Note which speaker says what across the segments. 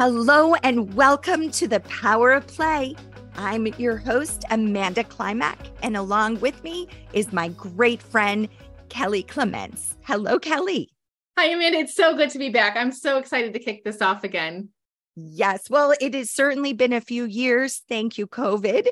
Speaker 1: Hello and welcome to the Power of Play. I'm your host, Amanda Klimak, and along with me is my great friend, Kelly Clements. Hello, Kelly.
Speaker 2: Hi, Amanda. It's so good to be back. I'm so excited to kick this off again.
Speaker 1: Yes. Well, it has certainly been a few years. Thank you, COVID.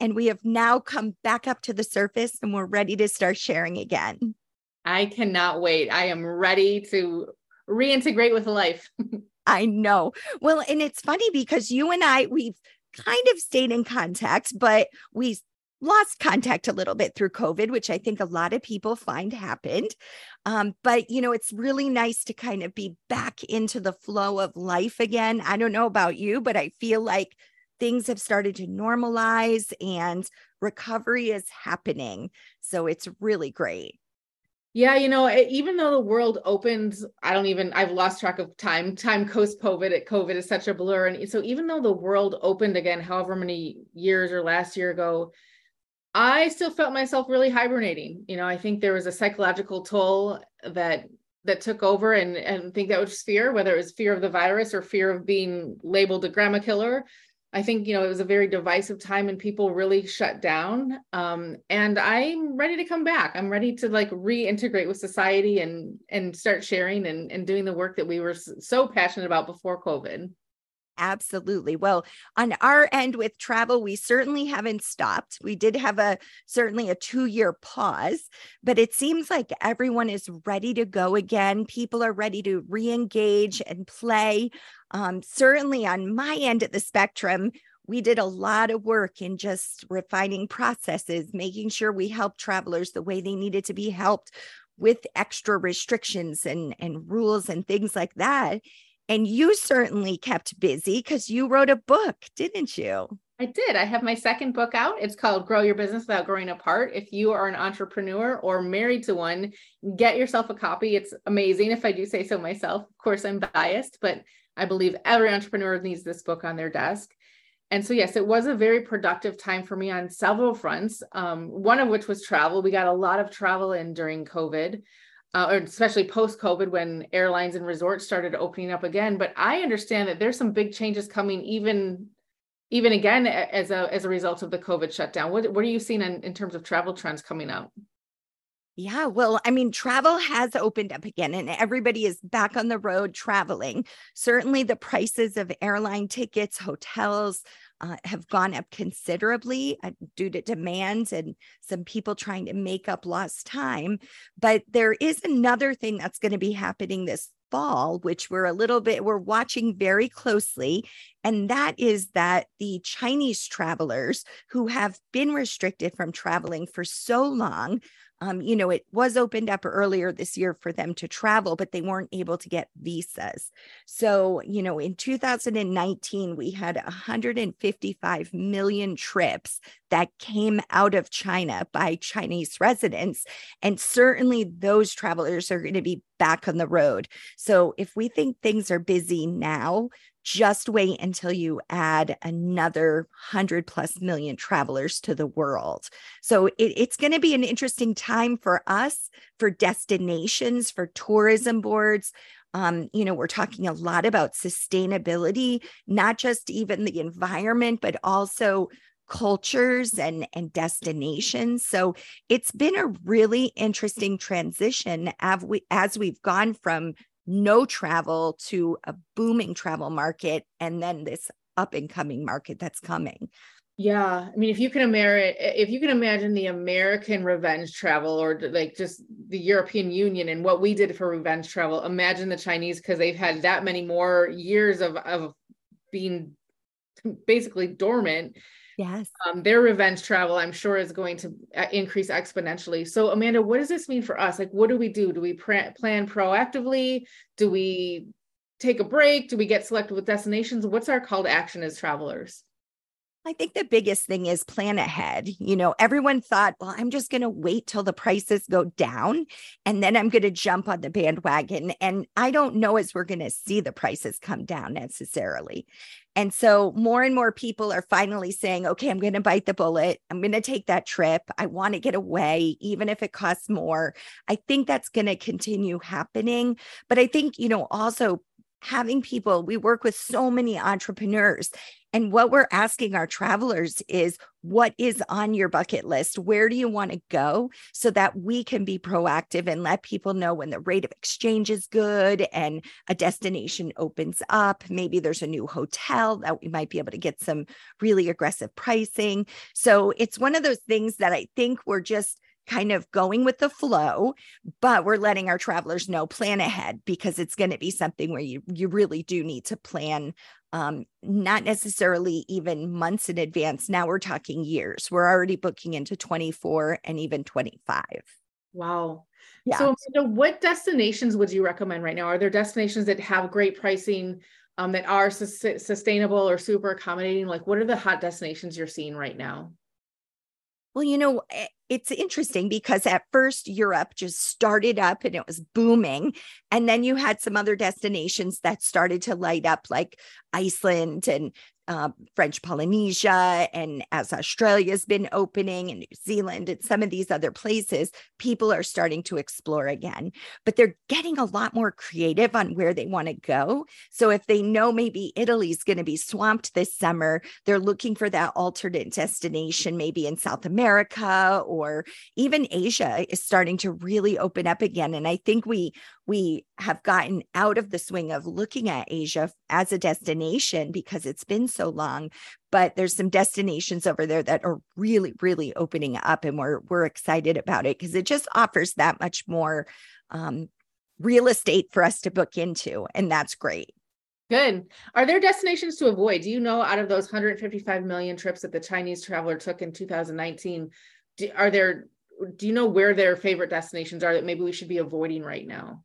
Speaker 1: And we have now come back up to the surface and we're ready to start sharing again.
Speaker 2: I cannot wait. I am ready to reintegrate with life.
Speaker 1: I know. Well, and it's funny because you and I, we've kind of stayed in contact, but we lost contact a little bit through COVID, which I think a lot of people find happened. Um, but, you know, it's really nice to kind of be back into the flow of life again. I don't know about you, but I feel like things have started to normalize and recovery is happening. So it's really great.
Speaker 2: Yeah, you know, even though the world opened, I don't even, I've lost track of time. Time post COVID, COVID is such a blur. And so even though the world opened again, however many years or last year ago, I still felt myself really hibernating. You know, I think there was a psychological toll that that took over and and I think that was fear, whether it was fear of the virus or fear of being labeled a grandma killer. I think you know it was a very divisive time and people really shut down. Um, and I'm ready to come back. I'm ready to like reintegrate with society and and start sharing and and doing the work that we were so passionate about before COVID.
Speaker 1: Absolutely. Well, on our end with travel, we certainly haven't stopped. We did have a certainly a two year pause, but it seems like everyone is ready to go again. People are ready to re engage and play. Um, certainly on my end of the spectrum, we did a lot of work in just refining processes, making sure we helped travelers the way they needed to be helped with extra restrictions and, and rules and things like that. And you certainly kept busy because you wrote a book, didn't you?
Speaker 2: I did. I have my second book out. It's called Grow Your Business Without Growing Apart. If you are an entrepreneur or married to one, get yourself a copy. It's amazing if I do say so myself. Of course, I'm biased, but I believe every entrepreneur needs this book on their desk. And so, yes, it was a very productive time for me on several fronts, um, one of which was travel. We got a lot of travel in during COVID uh, or especially post COVID when airlines and resorts started opening up again. But I understand that there's some big changes coming, even even again as a as a result of the COVID shutdown. What what are you seeing in, in terms of travel trends coming out?
Speaker 1: Yeah, well, I mean, travel has opened up again and everybody is back on the road traveling. Certainly, the prices of airline tickets, hotels, uh, have gone up considerably uh, due to demands and some people trying to make up lost time. But there is another thing that's going to be happening this fall, which we're a little bit, we're watching very closely. And that is that the Chinese travelers who have been restricted from traveling for so long um, you know, it was opened up earlier this year for them to travel, but they weren't able to get visas. So, you know, in 2019, we had 155 million trips that came out of China by Chinese residents. And certainly those travelers are going to be back on the road. So, if we think things are busy now, just wait until you add another 100 plus million travelers to the world. So it, it's going to be an interesting time for us, for destinations, for tourism boards. Um, you know, we're talking a lot about sustainability, not just even the environment, but also cultures and and destinations so it's been a really interesting transition as we as we've gone from no travel to a booming travel market and then this up and coming market that's coming.
Speaker 2: Yeah, I mean, if you can imagine, if you can imagine the American revenge travel, or like just the European Union and what we did for revenge travel, imagine the Chinese because they've had that many more years of of being basically dormant
Speaker 1: Yes.
Speaker 2: Um, their revenge travel, I'm sure, is going to uh, increase exponentially. So, Amanda, what does this mean for us? Like, what do we do? Do we plan proactively? Do we take a break? Do we get selected with destinations? What's our call to action as travelers?
Speaker 1: I think the biggest thing is plan ahead. You know, everyone thought, well, I'm just going to wait till the prices go down and then I'm going to jump on the bandwagon. And I don't know as we're going to see the prices come down necessarily. And so more and more people are finally saying, okay, I'm going to bite the bullet. I'm going to take that trip. I want to get away, even if it costs more. I think that's going to continue happening. But I think, you know, also having people, we work with so many entrepreneurs. And what we're asking our travelers is what is on your bucket list? Where do you want to go so that we can be proactive and let people know when the rate of exchange is good and a destination opens up? Maybe there's a new hotel that we might be able to get some really aggressive pricing. So it's one of those things that I think we're just kind of going with the flow, but we're letting our travelers know plan ahead because it's going to be something where you you really do need to plan um, not necessarily even months in advance. Now we're talking years. We're already booking into 24 and even 25.
Speaker 2: Wow. Yeah. So, Amanda, what destinations would you recommend right now? Are there destinations that have great pricing, um, that are su- sustainable or super accommodating? Like, what are the hot destinations you're seeing right now?
Speaker 1: Well, you know, eh, it's interesting because at first Europe just started up and it was booming. And then you had some other destinations that started to light up, like Iceland and uh, French Polynesia, and as Australia's been opening, and New Zealand, and some of these other places, people are starting to explore again. But they're getting a lot more creative on where they want to go. So if they know maybe Italy's going to be swamped this summer, they're looking for that alternate destination, maybe in South America or even Asia is starting to really open up again. And I think we we have gotten out of the swing of looking at Asia as a destination because it's been so long. But there's some destinations over there that are really, really opening up, and we're we're excited about it because it just offers that much more um, real estate for us to book into, and that's great.
Speaker 2: Good. Are there destinations to avoid? Do you know out of those 155 million trips that the Chinese traveler took in 2019, do, are there do you know where their favorite destinations are that maybe we should be avoiding right now?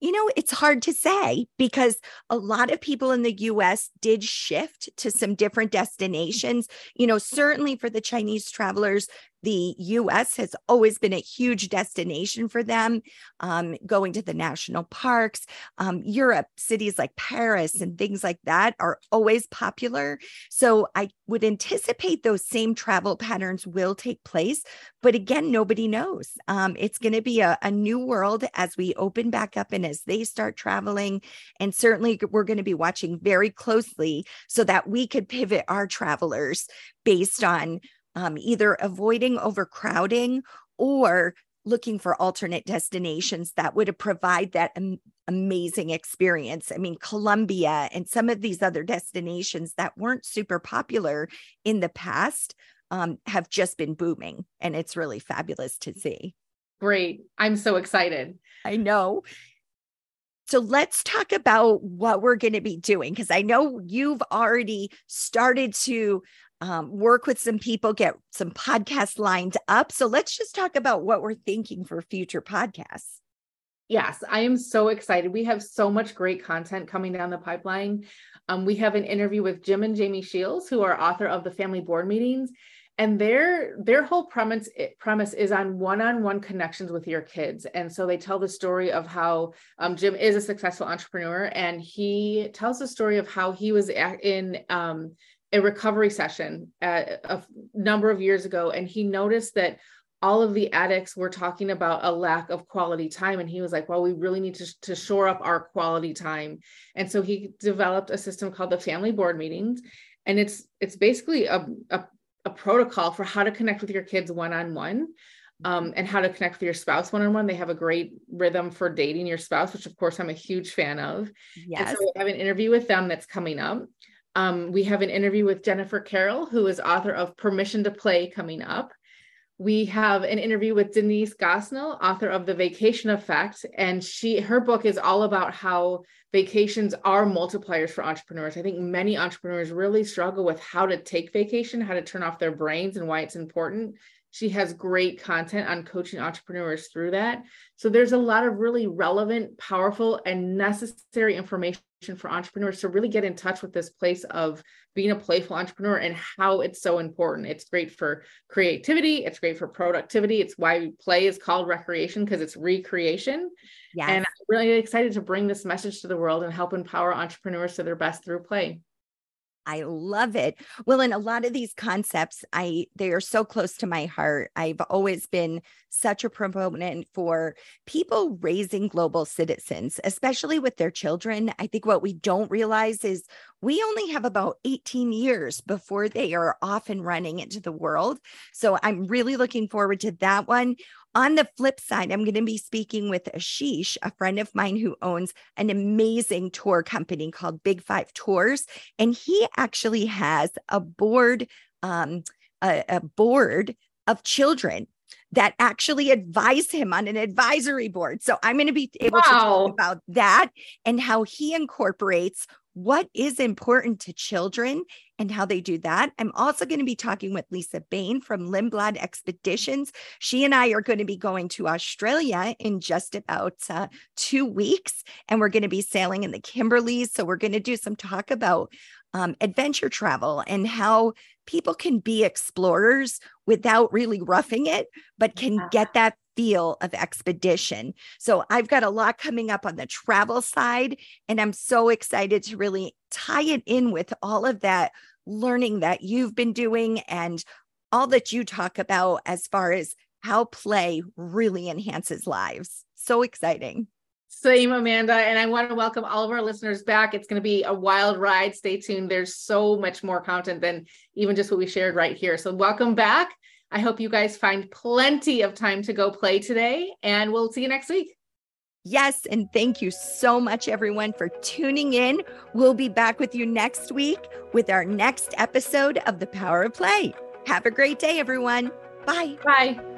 Speaker 1: You know, it's hard to say because a lot of people in the US did shift to some different destinations. You know, certainly for the Chinese travelers, the US has always been a huge destination for them, um, going to the national parks. Um, Europe, cities like Paris and things like that are always popular. So I would anticipate those same travel patterns will take place. But again, nobody knows. Um, it's going to be a, a new world as we open back up and as they start traveling. And certainly we're going to be watching very closely so that we could pivot our travelers based on um, either avoiding overcrowding or looking for alternate destinations that would provide that am- amazing experience. I mean, Colombia and some of these other destinations that weren't super popular in the past um, have just been booming, and it's really fabulous to see.
Speaker 2: Great. I'm so excited.
Speaker 1: I know. So let's talk about what we're going to be doing because I know you've already started to um, work with some people, get some podcasts lined up. So let's just talk about what we're thinking for future podcasts.
Speaker 2: Yes, I am so excited. We have so much great content coming down the pipeline. Um, we have an interview with Jim and Jamie Sheils, who are author of the Family Board Meetings, and their their whole premise premise is on one-on-one connections with your kids. And so they tell the story of how um, Jim is a successful entrepreneur, and he tells the story of how he was in um, a recovery session a number of years ago, and he noticed that all of the addicts were talking about a lack of quality time and he was like well we really need to, to shore up our quality time. And so he developed a system called the family board meetings and it's it's basically a, a, a protocol for how to connect with your kids one-on-one um, and how to connect with your spouse one-on-one. They have a great rhythm for dating your spouse which of course i'm a huge fan of. Yes and so we have an interview with them that's coming up um, we have an interview with Jennifer Carroll, who is author of Permission to Play, coming up. We have an interview with Denise Gosnell, author of The Vacation Effect, and she her book is all about how vacations are multipliers for entrepreneurs. I think many entrepreneurs really struggle with how to take vacation, how to turn off their brains, and why it's important. She has great content on coaching entrepreneurs through that. So there's a lot of really relevant, powerful, and necessary information for entrepreneurs to really get in touch with this place of being a playful entrepreneur and how it's so important. It's great for creativity, it's great for productivity. It's why play is called recreation because it's recreation. Yes. And I'm really excited to bring this message to the world and help empower entrepreneurs to their best through play.
Speaker 1: I love it. Well, and a lot of these concepts, I they are so close to my heart. I've always been such a proponent for people raising global citizens, especially with their children. I think what we don't realize is we only have about 18 years before they are off and running into the world. So I'm really looking forward to that one. On the flip side, I'm going to be speaking with Ashish, a friend of mine who owns an amazing tour company called Big Five Tours. And he actually has a board, um, a, a board of children that actually advise him on an advisory board. So I'm going to be able wow. to talk about that and how he incorporates what is important to children and how they do that. I'm also going to be talking with Lisa Bain from Lindblad Expeditions. She and I are going to be going to Australia in just about uh, two weeks, and we're going to be sailing in the Kimberleys. So we're going to do some talk about um, adventure travel and how people can be explorers without really roughing it, but can get that feel of expedition. So I've got a lot coming up on the travel side, and I'm so excited to really tie it in with all of that learning that you've been doing and all that you talk about as far as how play really enhances lives. So exciting.
Speaker 2: Same, Amanda. And I want to welcome all of our listeners back. It's going to be a wild ride. Stay tuned. There's so much more content than even just what we shared right here. So, welcome back. I hope you guys find plenty of time to go play today, and we'll see you next week.
Speaker 1: Yes. And thank you so much, everyone, for tuning in. We'll be back with you next week with our next episode of The Power of Play. Have a great day, everyone. Bye.
Speaker 2: Bye.